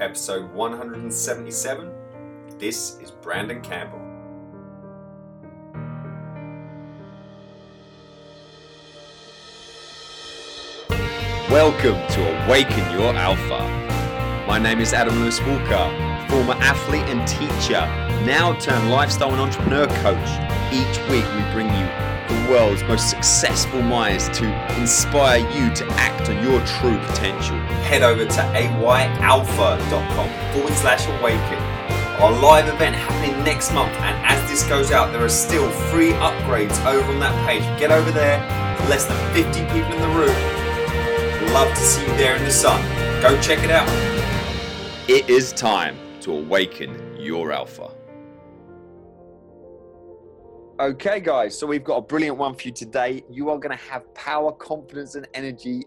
episode 177. This is Brandon Campbell. Welcome to Awaken Your Alpha. My name is Adam Lewis Walker, former athlete and teacher, now turned lifestyle and entrepreneur coach. Each week we bring you the world's most successful minds to inspire you to act on your true potential. Head over to ayalpha.com forward slash awaken. Our live event happening next month, and as this goes out, there are still free upgrades over on that page. Get over there, less than 50 people in the room. Love to see you there in the sun. Go check it out. It is time to awaken your alpha. Okay, guys, so we've got a brilliant one for you today. You are going to have power, confidence, and energy,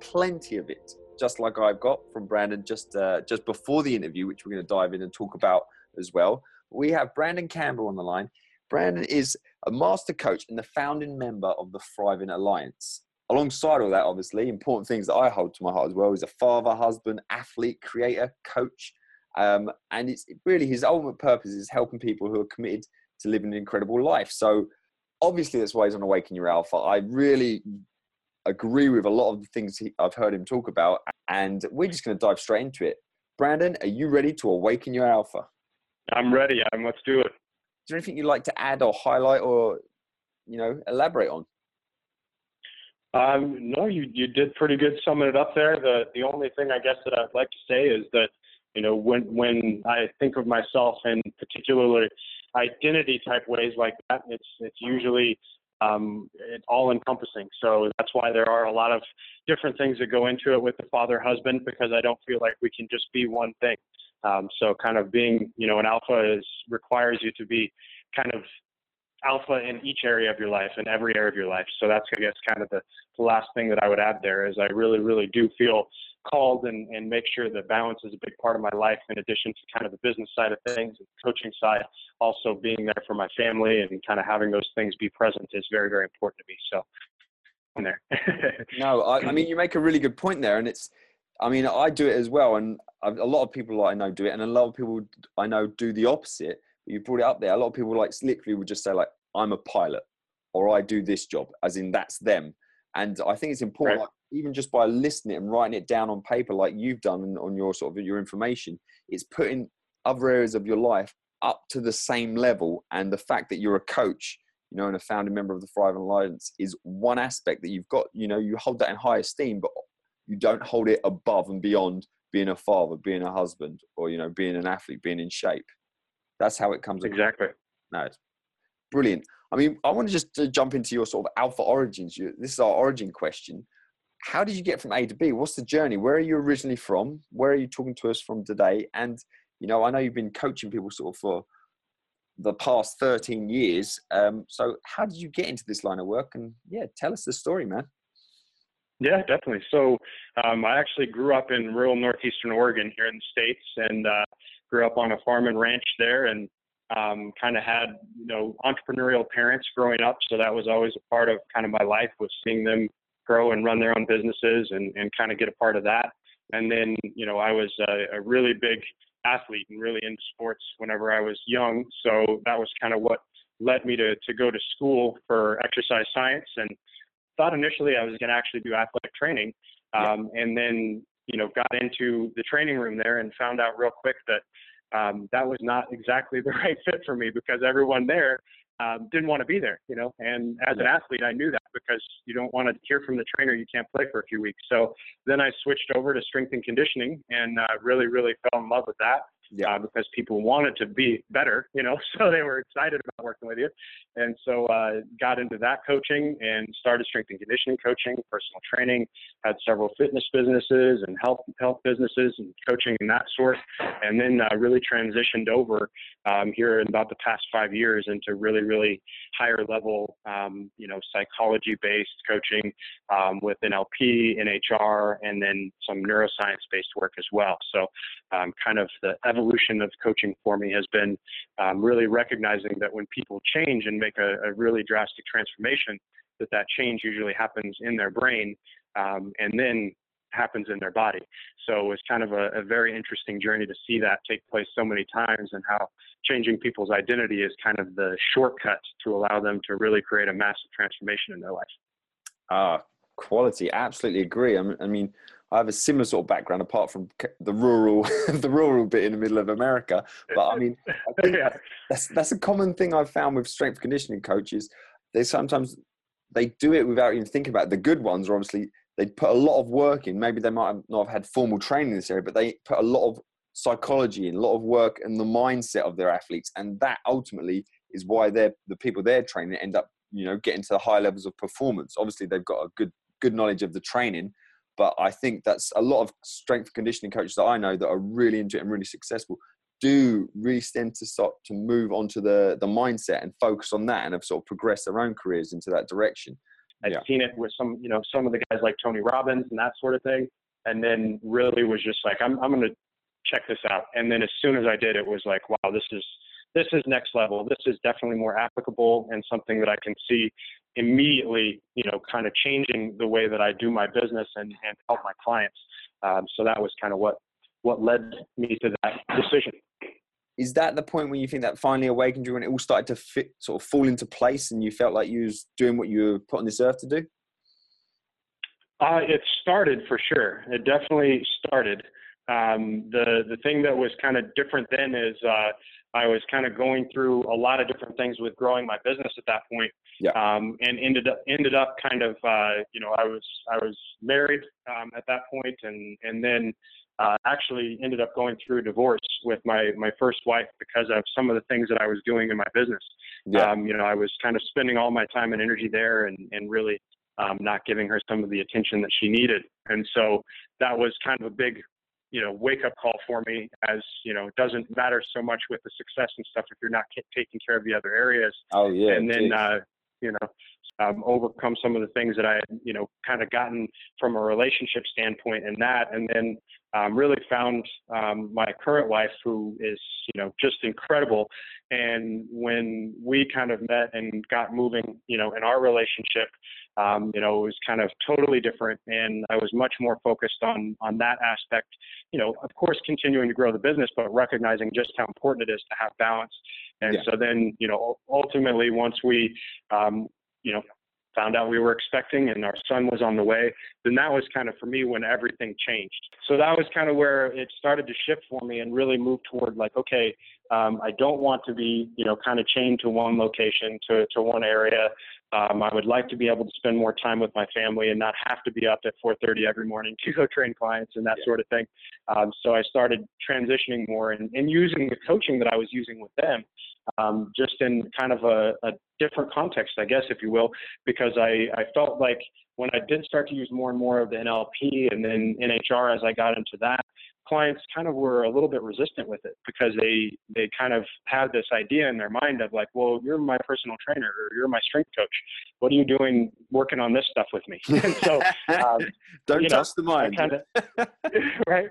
plenty of it, just like I've got from Brandon just uh, just before the interview, which we're going to dive in and talk about as well. We have Brandon Campbell on the line. Brandon is a master coach and the founding member of the Thriving Alliance. Alongside all that, obviously, important things that I hold to my heart as well is a father, husband, athlete, creator, coach. Um, and it's really his ultimate purpose is helping people who are committed to live an incredible life. So obviously that's why he's on Awaken Your Alpha. I really agree with a lot of the things he, I've heard him talk about, and we're just going to dive straight into it. Brandon, are you ready to awaken your alpha? I'm ready. I'm, let's do it. Is there anything you'd like to add or highlight or, you know, elaborate on? Um, no, you, you did pretty good summing it up there. The, the only thing I guess that I'd like to say is that, you know, when, when I think of myself and particularly identity type ways like that, it's, it's usually um, it's all encompassing. So that's why there are a lot of different things that go into it with the father husband because I don't feel like we can just be one thing. Um, so kind of being, you know, an alpha is requires you to be kind of alpha in each area of your life in every area of your life. So that's I guess kind of the, the last thing that I would add there is I really, really do feel called and, and make sure that balance is a big part of my life in addition to kind of the business side of things and coaching side. Also being there for my family and kind of having those things be present is very very important to me. So in there. No I, I, mean you make a really good point there and it's i mean i do it as well and a lot of people i know do it and a lot of people i know do the opposite you brought it up there a lot of people like literally would just say like i'm a pilot or i do this job as in that's them. And i think it's important right. like, even just by listening and writing it down on paper like you've done on your sort of your information it's putting other areas of your life up to the same level. And the fact that you're a coach you know and a founding member of the thriving alliance is one aspect that you've got. You know you hold that in high esteem but you don't hold it above and beyond being a father being a husband or you know being an athlete being in shape that's how it comes exactly no it's brilliant i mean i want to just to jump into your sort of alpha origins this is our origin question how did you get from A to B? What's the journey? Where are you originally from? Where are you talking to us from today? And you know, I know you've been coaching people sort of for the past 13 years. Um, so how did you get into this line of work? And yeah, tell us the story, man. Yeah, definitely. So um, I actually grew up in rural northeastern Oregon here in the states, and uh, grew up on a farm and ranch there, and um, kind of had you know entrepreneurial parents growing up. So that was always a part of kind of my life was seeing them grow and run their own businesses and, and kind of get a part of that. And then, you know, I was a, a really big athlete and really into sports whenever I was young. So that was kind of what led me to, to go to school for exercise science and thought initially I was going to actually do athletic training. Um, and then, you know, got into the training room there and found out real quick that um, that was not exactly the right fit for me because everyone there um, didn't want to be there, you know. And as an athlete, I knew that because you don't want to hear from the trainer you can't play for a few weeks. So then I switched over to strength and conditioning and uh, really, really fell in love with that yeah. Uh, because people wanted to be better, you know, so they were excited about working with you. And so uh, got into that coaching and started strength and conditioning coaching, personal training, had several fitness businesses and health health businesses and coaching and that sort. And then uh, really transitioned over um, here in about the past five years into really, really higher level, um, you know, psychology based coaching um, with NLP, NHR, and then some neuroscience based work as well. So um, kind of the evolution of coaching for me has been um, really recognizing that when people change and make a, a, really drastic transformation, that that change usually happens in their brain, um, and then happens in their body. So it was kind of a, a very interesting journey to see that take place so many times and how changing people's identity is kind of the shortcut to allow them to really create a massive transformation in their life. Ah, quality. Absolutely agree. I mean, I have a similar sort of background apart from the rural, the rural bit in the middle of America. But I mean, I think yeah. that's that's a common thing I've found with strength conditioning coaches. They sometimes they do it without even thinking about it. The good ones are obviously they put a lot of work in. Maybe they might not have had formal training in this area, but they put a lot of psychology and a lot of work in the mindset of their athletes, and that ultimately is why they're the people they're training end up you know getting to the high levels of performance. Obviously, they've got a good good knowledge of the training, but I think that's a lot of strength conditioning coaches that I know that are really into it and really successful do really tend to start to move onto the the mindset and focus on that and have sort of progressed their own careers into that direction. I've yeah. seen it with some, you know, some of the guys like Tony Robbins and that sort of thing. And then really was just like, I'm, I'm going to check this out. And then as soon as I did, it was like, wow, this is, this is next level. This is definitely more applicable and something that I can see immediately, you know, kind of changing the way that I do my business and, and help my clients. Um, so that was kind of what, what led me to that decision. Is that the point when you think that finally awakened you when it all started to fit sort of fall into place and you felt like you was doing what you were put on this earth to do? Uh, it started for sure. It definitely started. Um, the the thing that was kind of different then is uh, I was kind of going through a lot of different things with growing my business at that point, yeah. um, and ended up ended up kind of uh, you know I was I was married um, at that point, and and then uh, actually ended up going through a divorce with my my first wife because of some of the things that I was doing in my business. Yeah. Um, you know, I was kind of spending all my time and energy there, and and really um, not giving her some of the attention that she needed. And so that was kind of a big, you know, wake up call for me. As you know, it doesn't matter so much with the success and stuff if you're not taking care of the other areas. Oh yeah. And then uh, you know, um, overcome some of the things that I had, you know, kind of gotten from a relationship standpoint in that, and then um, really found um, my current wife, who is, you know, just incredible. And when we kind of met and got moving, you know, in our relationship, um, you know, it was kind of totally different. And I was much more focused on on that aspect. You know, of course, continuing to grow the business, but recognizing just how important it is to have balance. And yeah. so then, you know, ultimately, once we, um, you know, found out we were expecting and our son was on the way, then that was kind of for me when everything changed. So that was kind of where it started to shift for me and really move toward like, okay, um, I don't want to be, you know, kind of chained to one location, to, to one area. Um, I would like to be able to spend more time with my family and not have to be up at 4:30 every morning to go train clients and that yeah. sort of thing. Um, so I started transitioning more and, and using the coaching that I was using with them um, just in kind of a, a, different context, I guess, if you will, because I, I felt like when I did start to use more and more of the NLP and then NHR as I got into that, clients kind of were a little bit resistant with it because they they kind of had this idea in their mind of like, well, you're my personal trainer or you're my strength coach. What are you doing working on this stuff with me? so um, don't touch the mind. Kind of, right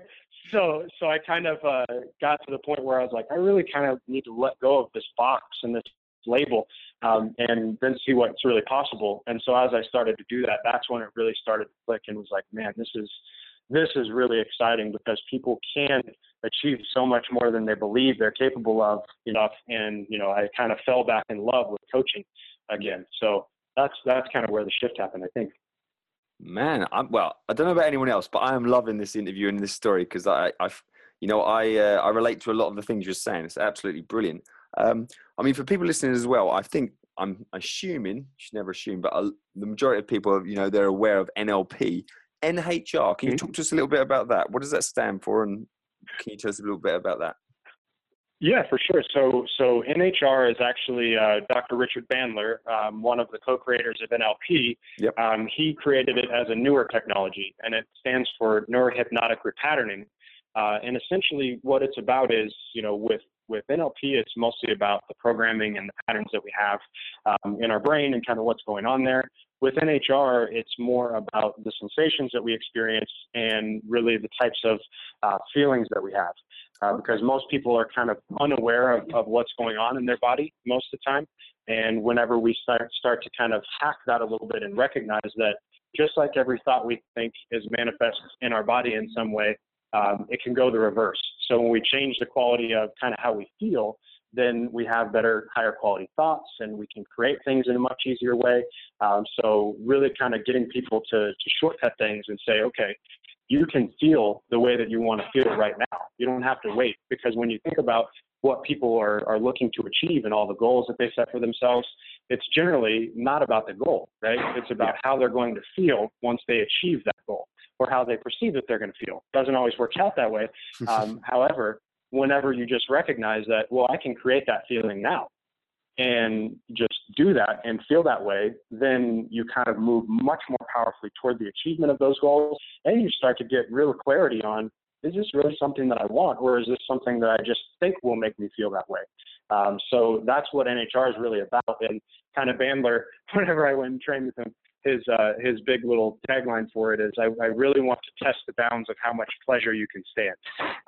so so I kind of uh, got to the point where I was like, I really kind of need to let go of this box and this label, um, and then see what's really possible. And so as I started to do that, that's when it really started to click and was like, man, this is this is really exciting because people can achieve so much more than they believe they're capable of. You know, and you know, I kind of fell back in love with coaching again. So that's that's kind of where the shift happened, I think. Man, I'm, well, I don't know about anyone else, but I am loving this interview and this story because I, I, you know, I, uh, I relate to a lot of the things you're saying. It's absolutely brilliant. Um, I mean, for people listening as well, I think I'm assuming, you should never assume, but the majority of people, you know, they're aware of NLP, NHR. Can you mm-hmm. talk to us a little bit about that? What does that stand for, and can you tell us a little bit about that? Yeah, for sure. So, so NHR is actually uh, Dr. Richard Bandler, um, one of the co-creators of NLP. Yep. Um, he created it as a newer technology, and it stands for neurohypnotic repatterning. Uh, and essentially, what it's about is, you know, with with NLP, it's mostly about the programming and the patterns that we have um, in our brain and kind of what's going on there. With NHR, it's more about the sensations that we experience and really the types of uh, feelings that we have uh, because most people are kind of unaware of, of what's going on in their body most of the time. And whenever we start start to kind of hack that a little bit and recognize that just like every thought we think is manifest in our body in some way, um, it can go the reverse. So when we change the quality of kind of how we feel, then we have better, higher quality thoughts and we can create things in a much easier way. Um, so really kind of getting people to, to shortcut things and say, okay, you can feel the way that you want to feel right now. You don't have to wait because when you think about what people are, are looking to achieve and all the goals that they set for themselves, it's generally not about the goal, right? It's about how they're going to feel once they achieve that goal or how they perceive that they're going to feel. Doesn't always work out that way. Um, however, whenever you just recognize that, well, I can create that feeling now and just do that and feel that way, then you kind of move much more powerfully toward the achievement of those goals. And you start to get real clarity on is this really something that I want, or is this something that I just think will make me feel that way? Um, so that's what NHR is really about. And kind of Bandler, whenever I went and trained with him, his uh, his big little tagline for it is I, I, really want to test the bounds of how much pleasure you can stand.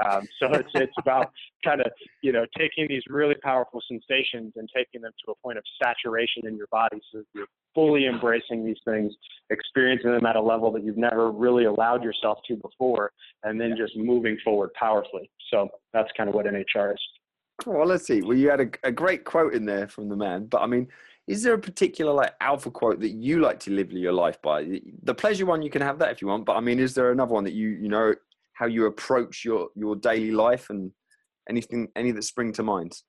Um, so it's it's about kind of you know taking these really powerful sensations and taking them to a point of saturation in your body, so you're fully embracing these things, experiencing them at a level that you've never really allowed yourself to before, and then just moving forward powerfully. So that's kind of what NHR is. Well, let's see. Well, you had a, a great quote in there from the man, but I mean, is there a particular like alpha quote that you like to live your life by? The pleasure one you can have that if you want, but I mean, is there another one that you you know how you approach your your daily life and anything any that spring to mind?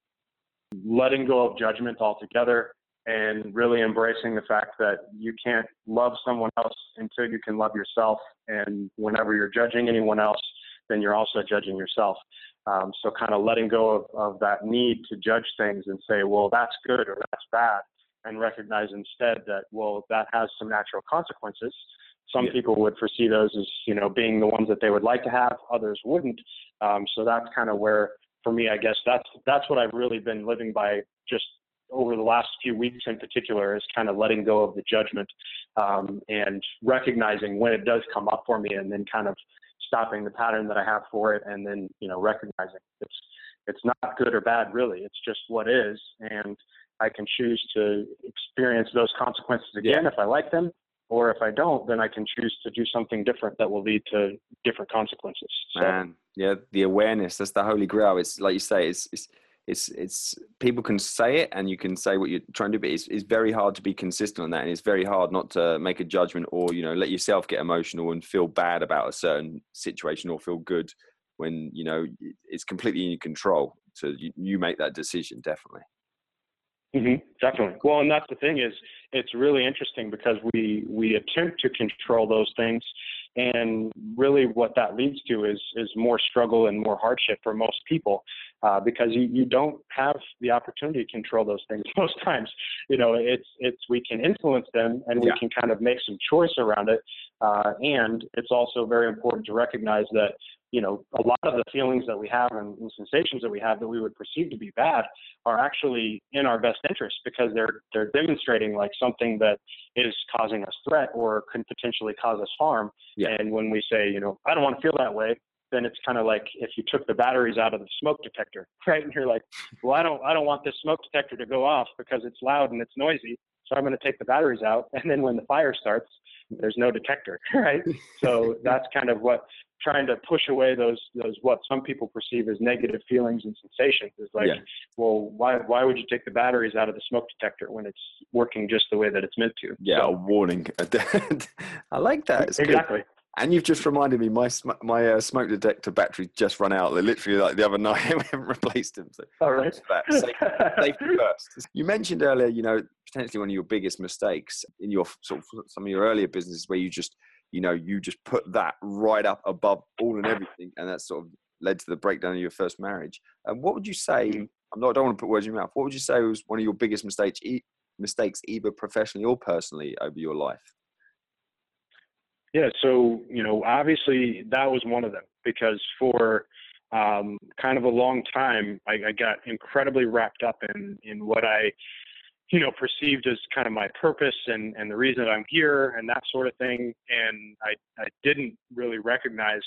Letting go of judgment altogether and really embracing the fact that you can't love someone else until you can love yourself. And whenever you're judging anyone else, then you're also judging yourself. Um, so kind of letting go of, of that need to judge things and say, well, that's good or that's bad and recognize instead that well that has some natural consequences. Some yeah. people would foresee those as you know being the ones that they would like to have others wouldn't. Um, so that's kind of where for me i guess that's that's what i've really been living by just over the last few weeks in particular is kind of letting go of the judgment um, and recognizing when it does come up for me and then kind of stopping the pattern that i have for it and then you know recognizing it's it's not good or bad really. It's just what is. And I can choose to experience those consequences again yeah. if I like them, or if I don't, then I can choose to do something different that will lead to different consequences. So, Man, yeah, the awareness that's the holy grail. It's like you say, it's it's it's it's people can say it and you can say what you're trying to do, but it's, it's very hard to be consistent on that, and it's very hard not to make a judgment or you know let yourself get emotional and feel bad about a certain situation or feel good when you know it's completely in your control. So you, you make that decision definitely. Mm-hmm, definitely. Well, and that's the thing is, it's really interesting because we we attempt to control those things, and really what that leads to is is more struggle and more hardship for most people, uh, because you, you don't have the opportunity to control those things most times. You know, it's it's we can influence them and we yeah. can kind of make some choice around it, uh, and it's also very important to recognize that you know, a lot of the feelings that we have and, and, sensations that we have that we would perceive to be bad are actually in our best interest because they're they're demonstrating like something that is causing us threat or can potentially cause us harm. Yeah. And when we say, you know, I don't want to feel that way, then it's kind of like if you took the batteries out of the smoke detector, right? And you're like, well, I don't I don't want this smoke detector to go off because it's loud and it's noisy. So I'm going to take the batteries out, and then when the fire starts, there's no detector, right? So that's kind of what trying to push away those those what some people perceive as negative feelings and sensations is like, yeah. well, why why would you take the batteries out of the smoke detector when it's working just the way that it's meant to? Yeah, so, a warning. I like that. It's exactly. Good. And you've just reminded me, my my uh, smoke detector battery just run out. They literally like the other night we haven't replaced them. So all right, safety, safety first. You mentioned earlier, you know, potentially one of your biggest mistakes in your sort of some of your earlier businesses where you just you know you just put that right up above all and everything, and that sort of led to the breakdown of your first marriage. And what would you say? Mm-hmm. I'm not. I don't want to put words in your mouth. What would you say was one of your biggest mistakes, mistakes, either professionally or personally, over your life? Yeah, so you know, obviously that was one of them because for um, kind of a long time, I, I got incredibly wrapped up in in what I you know, perceived as kind of my purpose and, and the reason that I'm here and that sort of thing. And I, I didn't really recognize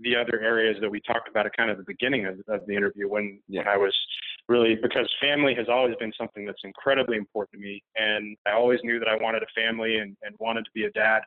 the other areas that we talked about at kind of the beginning of, of the interview when, yeah. when I was really because family has always been something that's incredibly important to me. And I always knew that I wanted a family and, and wanted to be a dad.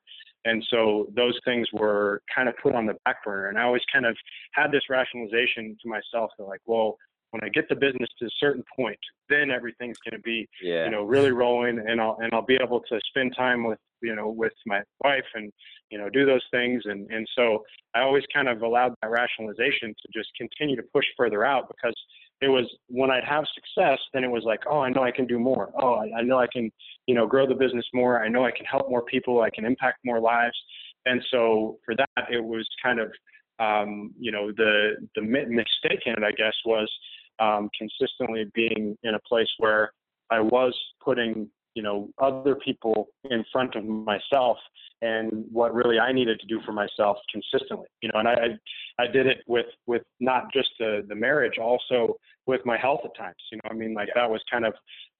And so those things were kind of put on the back burner. And I always kind of had this rationalization to myself that like, well, when I get the business to a certain point, then everything's going to be, yeah. you know, really rolling, and I'll and I'll be able to spend time with, you know, with my wife and, you know, do those things, and and so I always kind of allowed that rationalization to just continue to push further out because it was when I'd have success, then it was like, oh, I know I can do more. Oh, I, I know I can, you know, grow the business more. I know I can help more people. I can impact more lives. And so for that, it was kind of, um, you know, the the mistake in it, I guess, was um, consistently being in a place where I was putting, you know, other people in front of myself and what really I needed to do for myself consistently. You know, and I I did it with with not just the the marriage, also with my health at times. You know, I mean, like that was kind of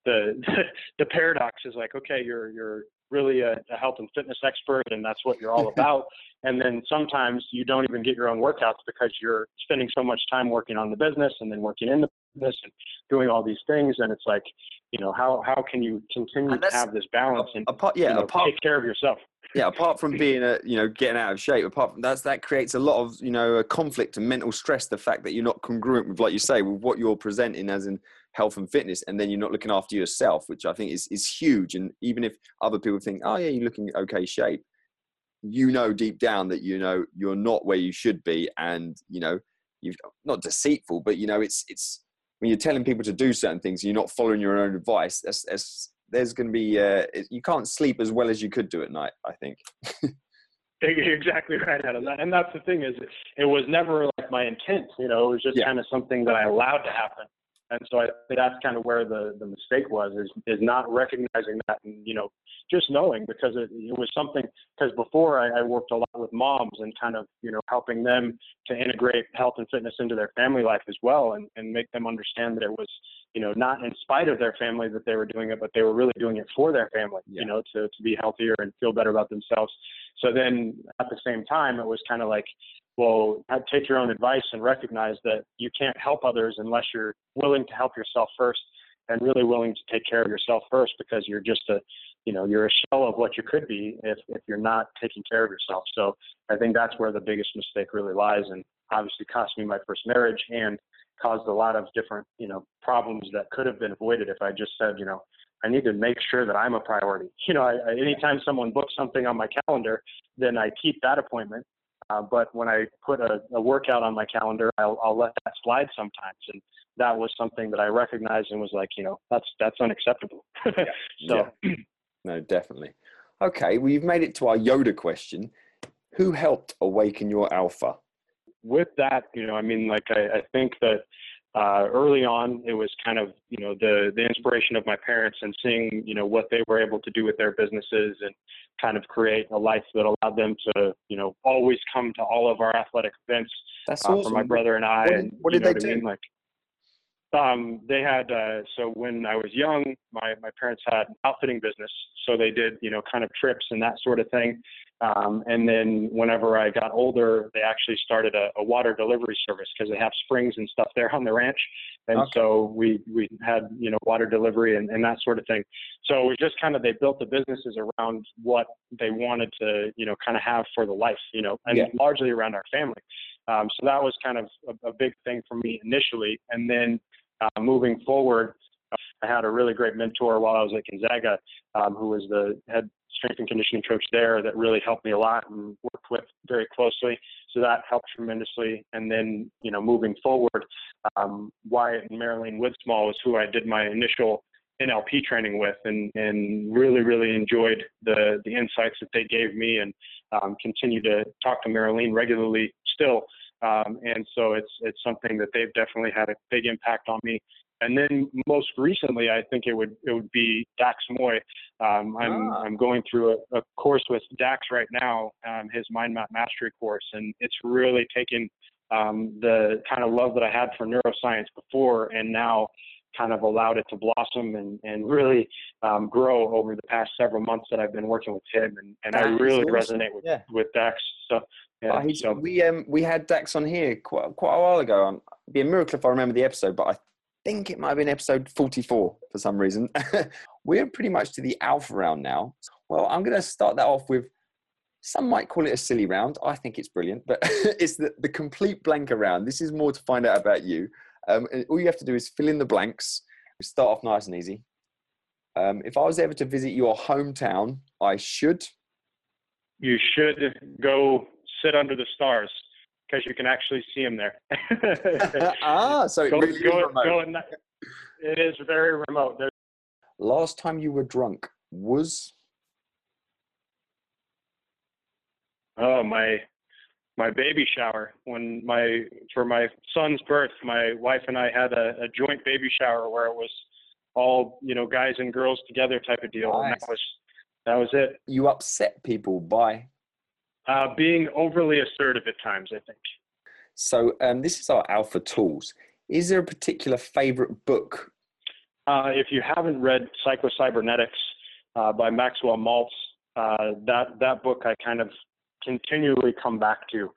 the the paradox is like, okay, you're you're really a, a health and fitness expert, and that's what you're all about. and then sometimes you don't even get your own workouts because you're spending so much time working on the business and then working in the business and doing all these things. And it's like, you know, how how can you continue to have this balance and apart, yeah, you know, apart, take care of yourself? yeah apart from being a you know getting out of shape apart from that's that creates a lot of you know a conflict and mental stress the fact that you're not congruent with like you say with what you're presenting as in health and fitness and then you're not looking after yourself which i think is is huge and even if other people think oh yeah you're looking okay shape you know deep down that you know you're not where you should be and you know you've not deceitful but you know it's it's when you're telling people to do certain things you're not following your own advice that's that's there's going to be uh, you can't sleep as well as you could do at night. I think. exactly right, Adam. And that's the thing is, it was never like my intent. You know, it was just yeah. kind of something that I allowed to happen. And so I think that's kind of where the, the mistake was is, is not recognizing that and, you know, just knowing because it, it was something, because before I, I worked a lot with moms and kind of, you know, helping them to integrate health and fitness into their family life as well and, and make them understand that it was, you know, not in spite of their family that they were doing it, but they were really doing it for their family, yeah. you know, to, to be healthier and feel better about themselves. So then at the same time, it was kind of like, well, take your own advice and recognize that you can't help others unless you're willing to help yourself first and really willing to take care of yourself first because you're just a, you know, you're a shell of what you could be if, if you're not taking care of yourself. So I think that's where the biggest mistake really lies and obviously cost me my first marriage and caused a lot of different, you know, problems that could have been avoided if I just said, you know, I need to make sure that I'm a priority. You know, I, I, anytime someone books something on my calendar, then I keep that appointment. Uh, but when I put a, a workout on my calendar, I'll, I'll let that slide sometimes. And that was something that I recognized and was like, you know, that's that's unacceptable. yeah. so, yeah. no, definitely. Okay, well, you've made it to our Yoda question. Who helped awaken your alpha? with that, you know, I mean, like I, I think that uh, early on it was kind of you know the the inspiration of my parents and seeing you know what they were able to do with their businesses and kind of create a life that allowed them to you know always come to all of our athletic events That's uh, for my brother and I. What, and what did they do? I mean? Like um, they had uh, so when I was young, my my parents had an outfitting business, so they did you know kind of trips and that sort of thing. Um, and then whenever I got older, they actually started a, a water delivery service because they have springs and stuff there on the ranch. And okay. so we, we had, you know, water delivery and, and that sort of thing. So it was just kind of, they built the businesses around what they wanted to, you know, kind of have for the life, you know, and yeah. largely around our family. Um, so that was kind of a, a, big thing for me initially. And then uh, moving forward, I had a really great mentor while I was at Gonzaga, um, who was the head strength and conditioning coach there that really helped me a lot and worked with very closely. So that helped tremendously. And then, you know, moving forward, um, Wyatt and Marilyn Woodsmall was who I did my initial NLP training with and, and really, really enjoyed the, the insights that they gave me and um, continue to talk to Marilyn regularly still. Um, and so it's, it's something that they've definitely had a big impact on me and then most recently, I think it would it would be Dax Moy. Um, I'm ah. I'm going through a, a, course with Dax right now, um, his Mind Map Mastery course, and it's really taken um, the kind of love that I had for neuroscience before, and now kind of allowed it to blossom and, and really um, grow over the past several months that I've been working with him. And, and I really awesome. resonate with, yeah. with Dax. So, yeah, oh, so. we um we had Dax on here quite quite a while ago. Um, it'd be a miracle if I remember the episode, but I think it might have been episode 44 for some reason. We're pretty much to the alpha round now. Well, I'm going to start that off with some might call it a silly round. I think it's brilliant, but it's the, the complete blank round. This is more to find out about you. Um, all you have to do is fill in the blanks. We start off nice and easy. Um, if I was ever to visit your hometown, I should. You should go sit under the stars because you can actually see them there. ah, so it go, really go, is remote. go in it is very remote. There's Last time you were drunk was Oh, my my baby shower when my for my son's birth, my wife and I had a, a joint baby shower where it was all you know guys and girls together type of deal, and that was that was it. you upset people by. Uh, being overly assertive at times, I think. So um, this is our alpha tools. Is there a particular favorite book? Uh, if you haven't read Psycho-Cybernetics uh, by Maxwell Maltz, uh, that that book I kind of continually come back to.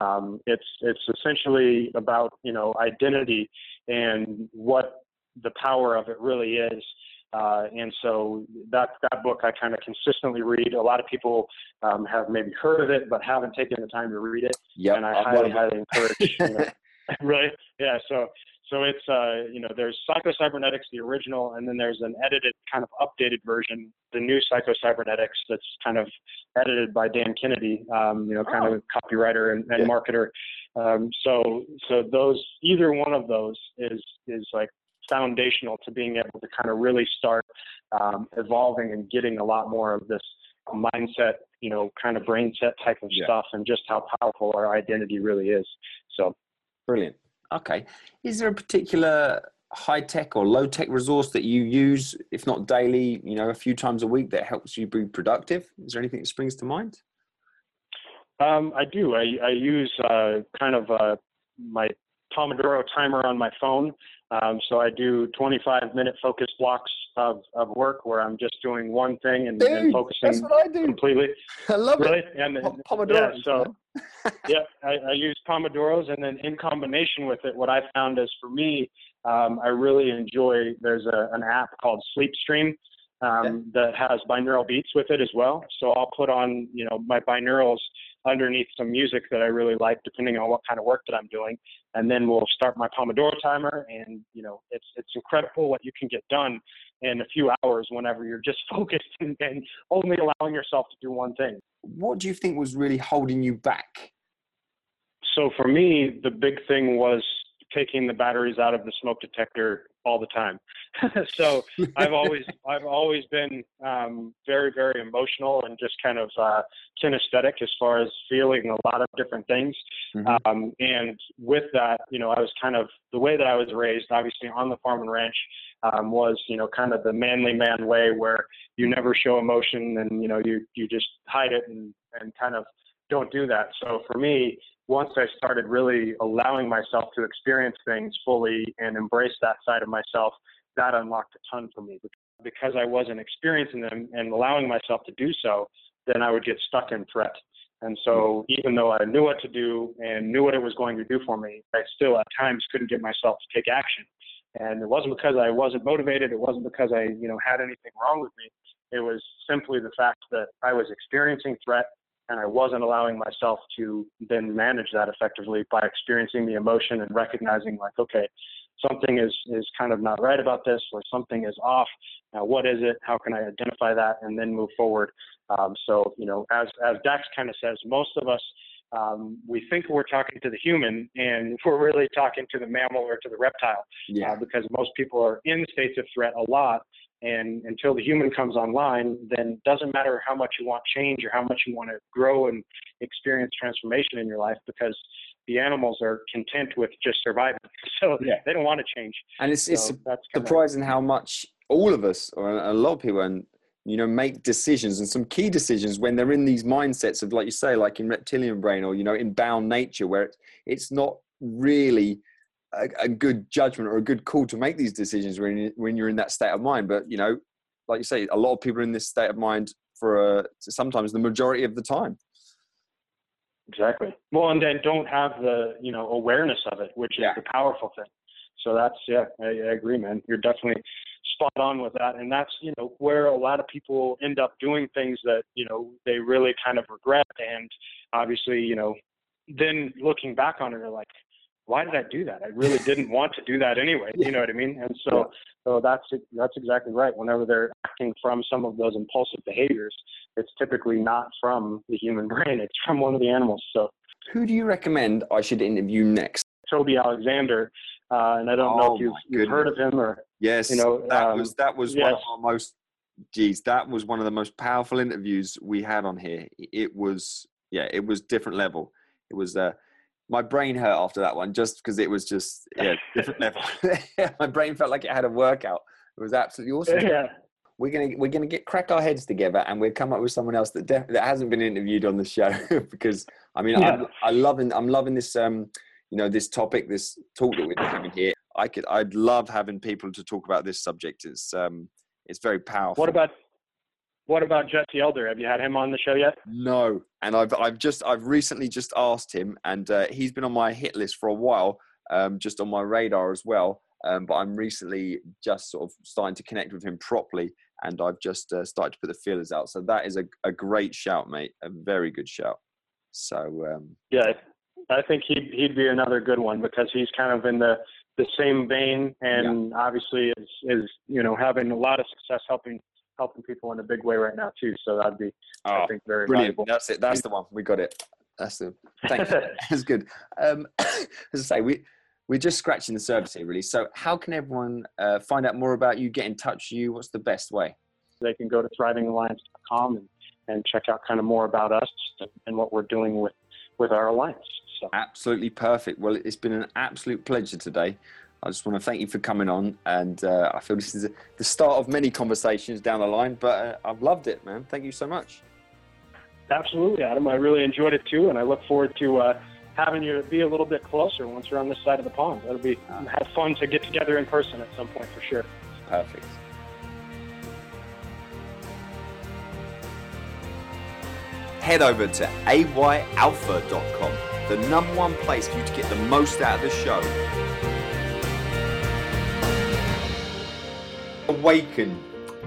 Um, it's it's essentially about you know identity and what the power of it really is. Uh, and so that that book I kind of consistently read. A lot of people um, have maybe heard of it but haven't taken the time to read it, Yep, and I got highly highly encourage. You know, right? Yeah. So so it's uh you know there's Psycho Cybernetics the original, and then there's an edited kind of updated version, the new Psycho Cybernetics that's kind of edited by Dan Kennedy, um, you know, kind of a copywriter and, and Yeah. marketer. Um, so so those either one of those is is like foundational to being able to kind of really start um, evolving and getting a lot more of this mindset, you know, kind of brain set type of Yeah. stuff, and just how powerful our identity really is. So. Brilliant. Okay. Is there a particular high tech or low tech resource that you use, if not daily, you know, a few times a week that helps you be productive? Is there anything that springs to mind? Um, I do. I, I use uh, kind of uh, my Pomodoro timer on my phone. Um, so I do 25 minute focus blocks of, of work where I'm just doing one thing and, and Dude, focusing that's what I do. completely. I love Really? it. And yeah, Pomodoro. so yeah, I, I use Pomodoros, and then in combination with it, what I found is for me, um, I really enjoy. There's a, an app called Sleepstream um, that has binaural beats with it as well. So I'll put on, you know, my binaurals underneath some music that I really like, depending on what kind of work that I'm doing, and then we'll start my Pomodoro timer, and you know, it's it's incredible what you can get done in a few hours whenever you're just focused and, and only allowing yourself to do one thing. What do you think was really holding you back? So for me, the big thing was taking the batteries out of the smoke detector all the time. so I've always I've always been um, very very emotional and just kind of uh, kinesthetic as far as feeling a lot of different things. Mhm. Um, and with that, you know, I was kind of the way that I was raised, obviously on the farm and ranch, um, was you know kind of the manly man way where you never show emotion and you know you you just hide it and and kind of don't do that. So for me, once I started really allowing myself to experience things fully and embrace that side of myself, that unlocked a ton for me. Because I wasn't experiencing them and allowing myself to do so, then I would get stuck in threat. And so mm-hmm. even though I knew what to do and knew what it was going to do for me, I still at times couldn't get myself to take action. And it wasn't because I wasn't motivated. It wasn't because I, you know, had anything wrong with me. It was simply the fact that I was experiencing threat and I wasn't allowing myself to then manage that effectively by experiencing the emotion and recognizing like, okay, something is is kind of not right about this or something is off. Now, what is it? How can I identify that and then move forward? Um, so, you know, as as Dax kind of says, most of us um, we think we're talking to the human, and we're really talking to the mammal or to the reptile, Yeah. uh, because most people are in states of threat a lot. And until the human comes online, then it doesn't matter how much you want change or how much you want to grow and experience transformation in your life, because the animals are content with just surviving. So Yeah. they don't want to change. and it's, it's So of surprising how much all of us, or a lot of people, and you know, make decisions and some key decisions when they're in these mindsets of, like you say, like in reptilian brain or you know, in bound nature, where it's it's not really a, a good judgment or a good call to make these decisions when when you're in that state of mind. But you know, like you say, a lot of people are in this state of mind for uh, sometimes the majority of the time. Exactly. Well, and then don't have the you know awareness of it, which is Yeah. the powerful thing. So that's yeah, I, I agree, man. You're definitely spot on with that, and that's you know where a lot of people end up doing things that you know they really kind of regret, and obviously you know then looking back on it, they're like, why did I do that? I really didn't want to do that anyway. You know what I mean? And so, so that's that's exactly right. Whenever they're acting from some of those impulsive behaviors, it's typically not from the human brain; it's from one of the animals. So, who do you recommend I should interview next? Toby Alexander, uh, and I don't oh know if you've, you've, heard of him or yes, you know that um, was that was yes. one of our most. Geez, that was one of the most powerful interviews we had on here. It was yeah, it was different level it was uh, my brain hurt after that one just because it was just yeah different level. my brain felt like it had a workout. It was absolutely awesome. Yeah. We're gonna we're gonna get crack our heads together and we'll come up with someone else that def- that hasn't been interviewed on the show because I mean yeah. I, I loving I'm loving this um you know this topic this talk that we're having here. I could I'd love having people to talk about this subject. It's um it's very powerful. What about what about Jesse Elder? Have you had him on the show yet? No, and I've I've just I've recently just asked him, and uh, he's been on my hit list for a while, um, just on my radar as well. Um, but I'm recently just sort of starting to connect with him properly, and I've just uh, started to put the feelers out. So that is a, a great shout, mate. A very good shout. So um, yeah, I think he'd he'd be another good one because he's kind of in the the same vein, and yeah. obviously is is you know having a lot of success helping helping people in a big way right now too. So that'd be, oh, I think, very brilliant. Valuable. That's it. That's the one. We got it. That's the. Thanks. That's good. Um, as I say, we we're just scratching the surface here, really. So, how can everyone uh, find out more about you, get in touch with you? What's the best way? They can go to thrivingalliance.com and, and check out kind of more about us and what we're doing with with our alliance. So. Absolutely perfect. Well, it's been an absolute pleasure today. I just want to thank you for coming on, and uh, I feel this is the start of many conversations down the line. But uh, I've loved it, man. Thank you so much. Absolutely, Adam. I really enjoyed it too, and I look forward to uh, having you be a little bit closer once you're on this side of the pond. That'll be ah. have fun to get together in person at some point for sure. Perfect. Head over to ayalpha.com, the number one place for you to get the most out of the show. Awaken,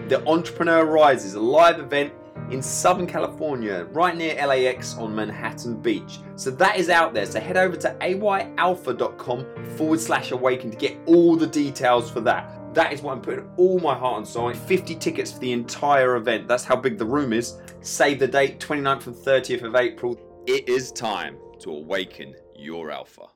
the Entrepreneur Rises, a live event in Southern California, right near LAX on Manhattan Beach. So that is out there. So head over to ayalpha.com forward slash awaken to get all the details for that. That is what I'm putting all my heart and soul on. 50 tickets for the entire event. That's how big the room is. Save the date, 29th and 30th of April. It is time to awaken your alpha.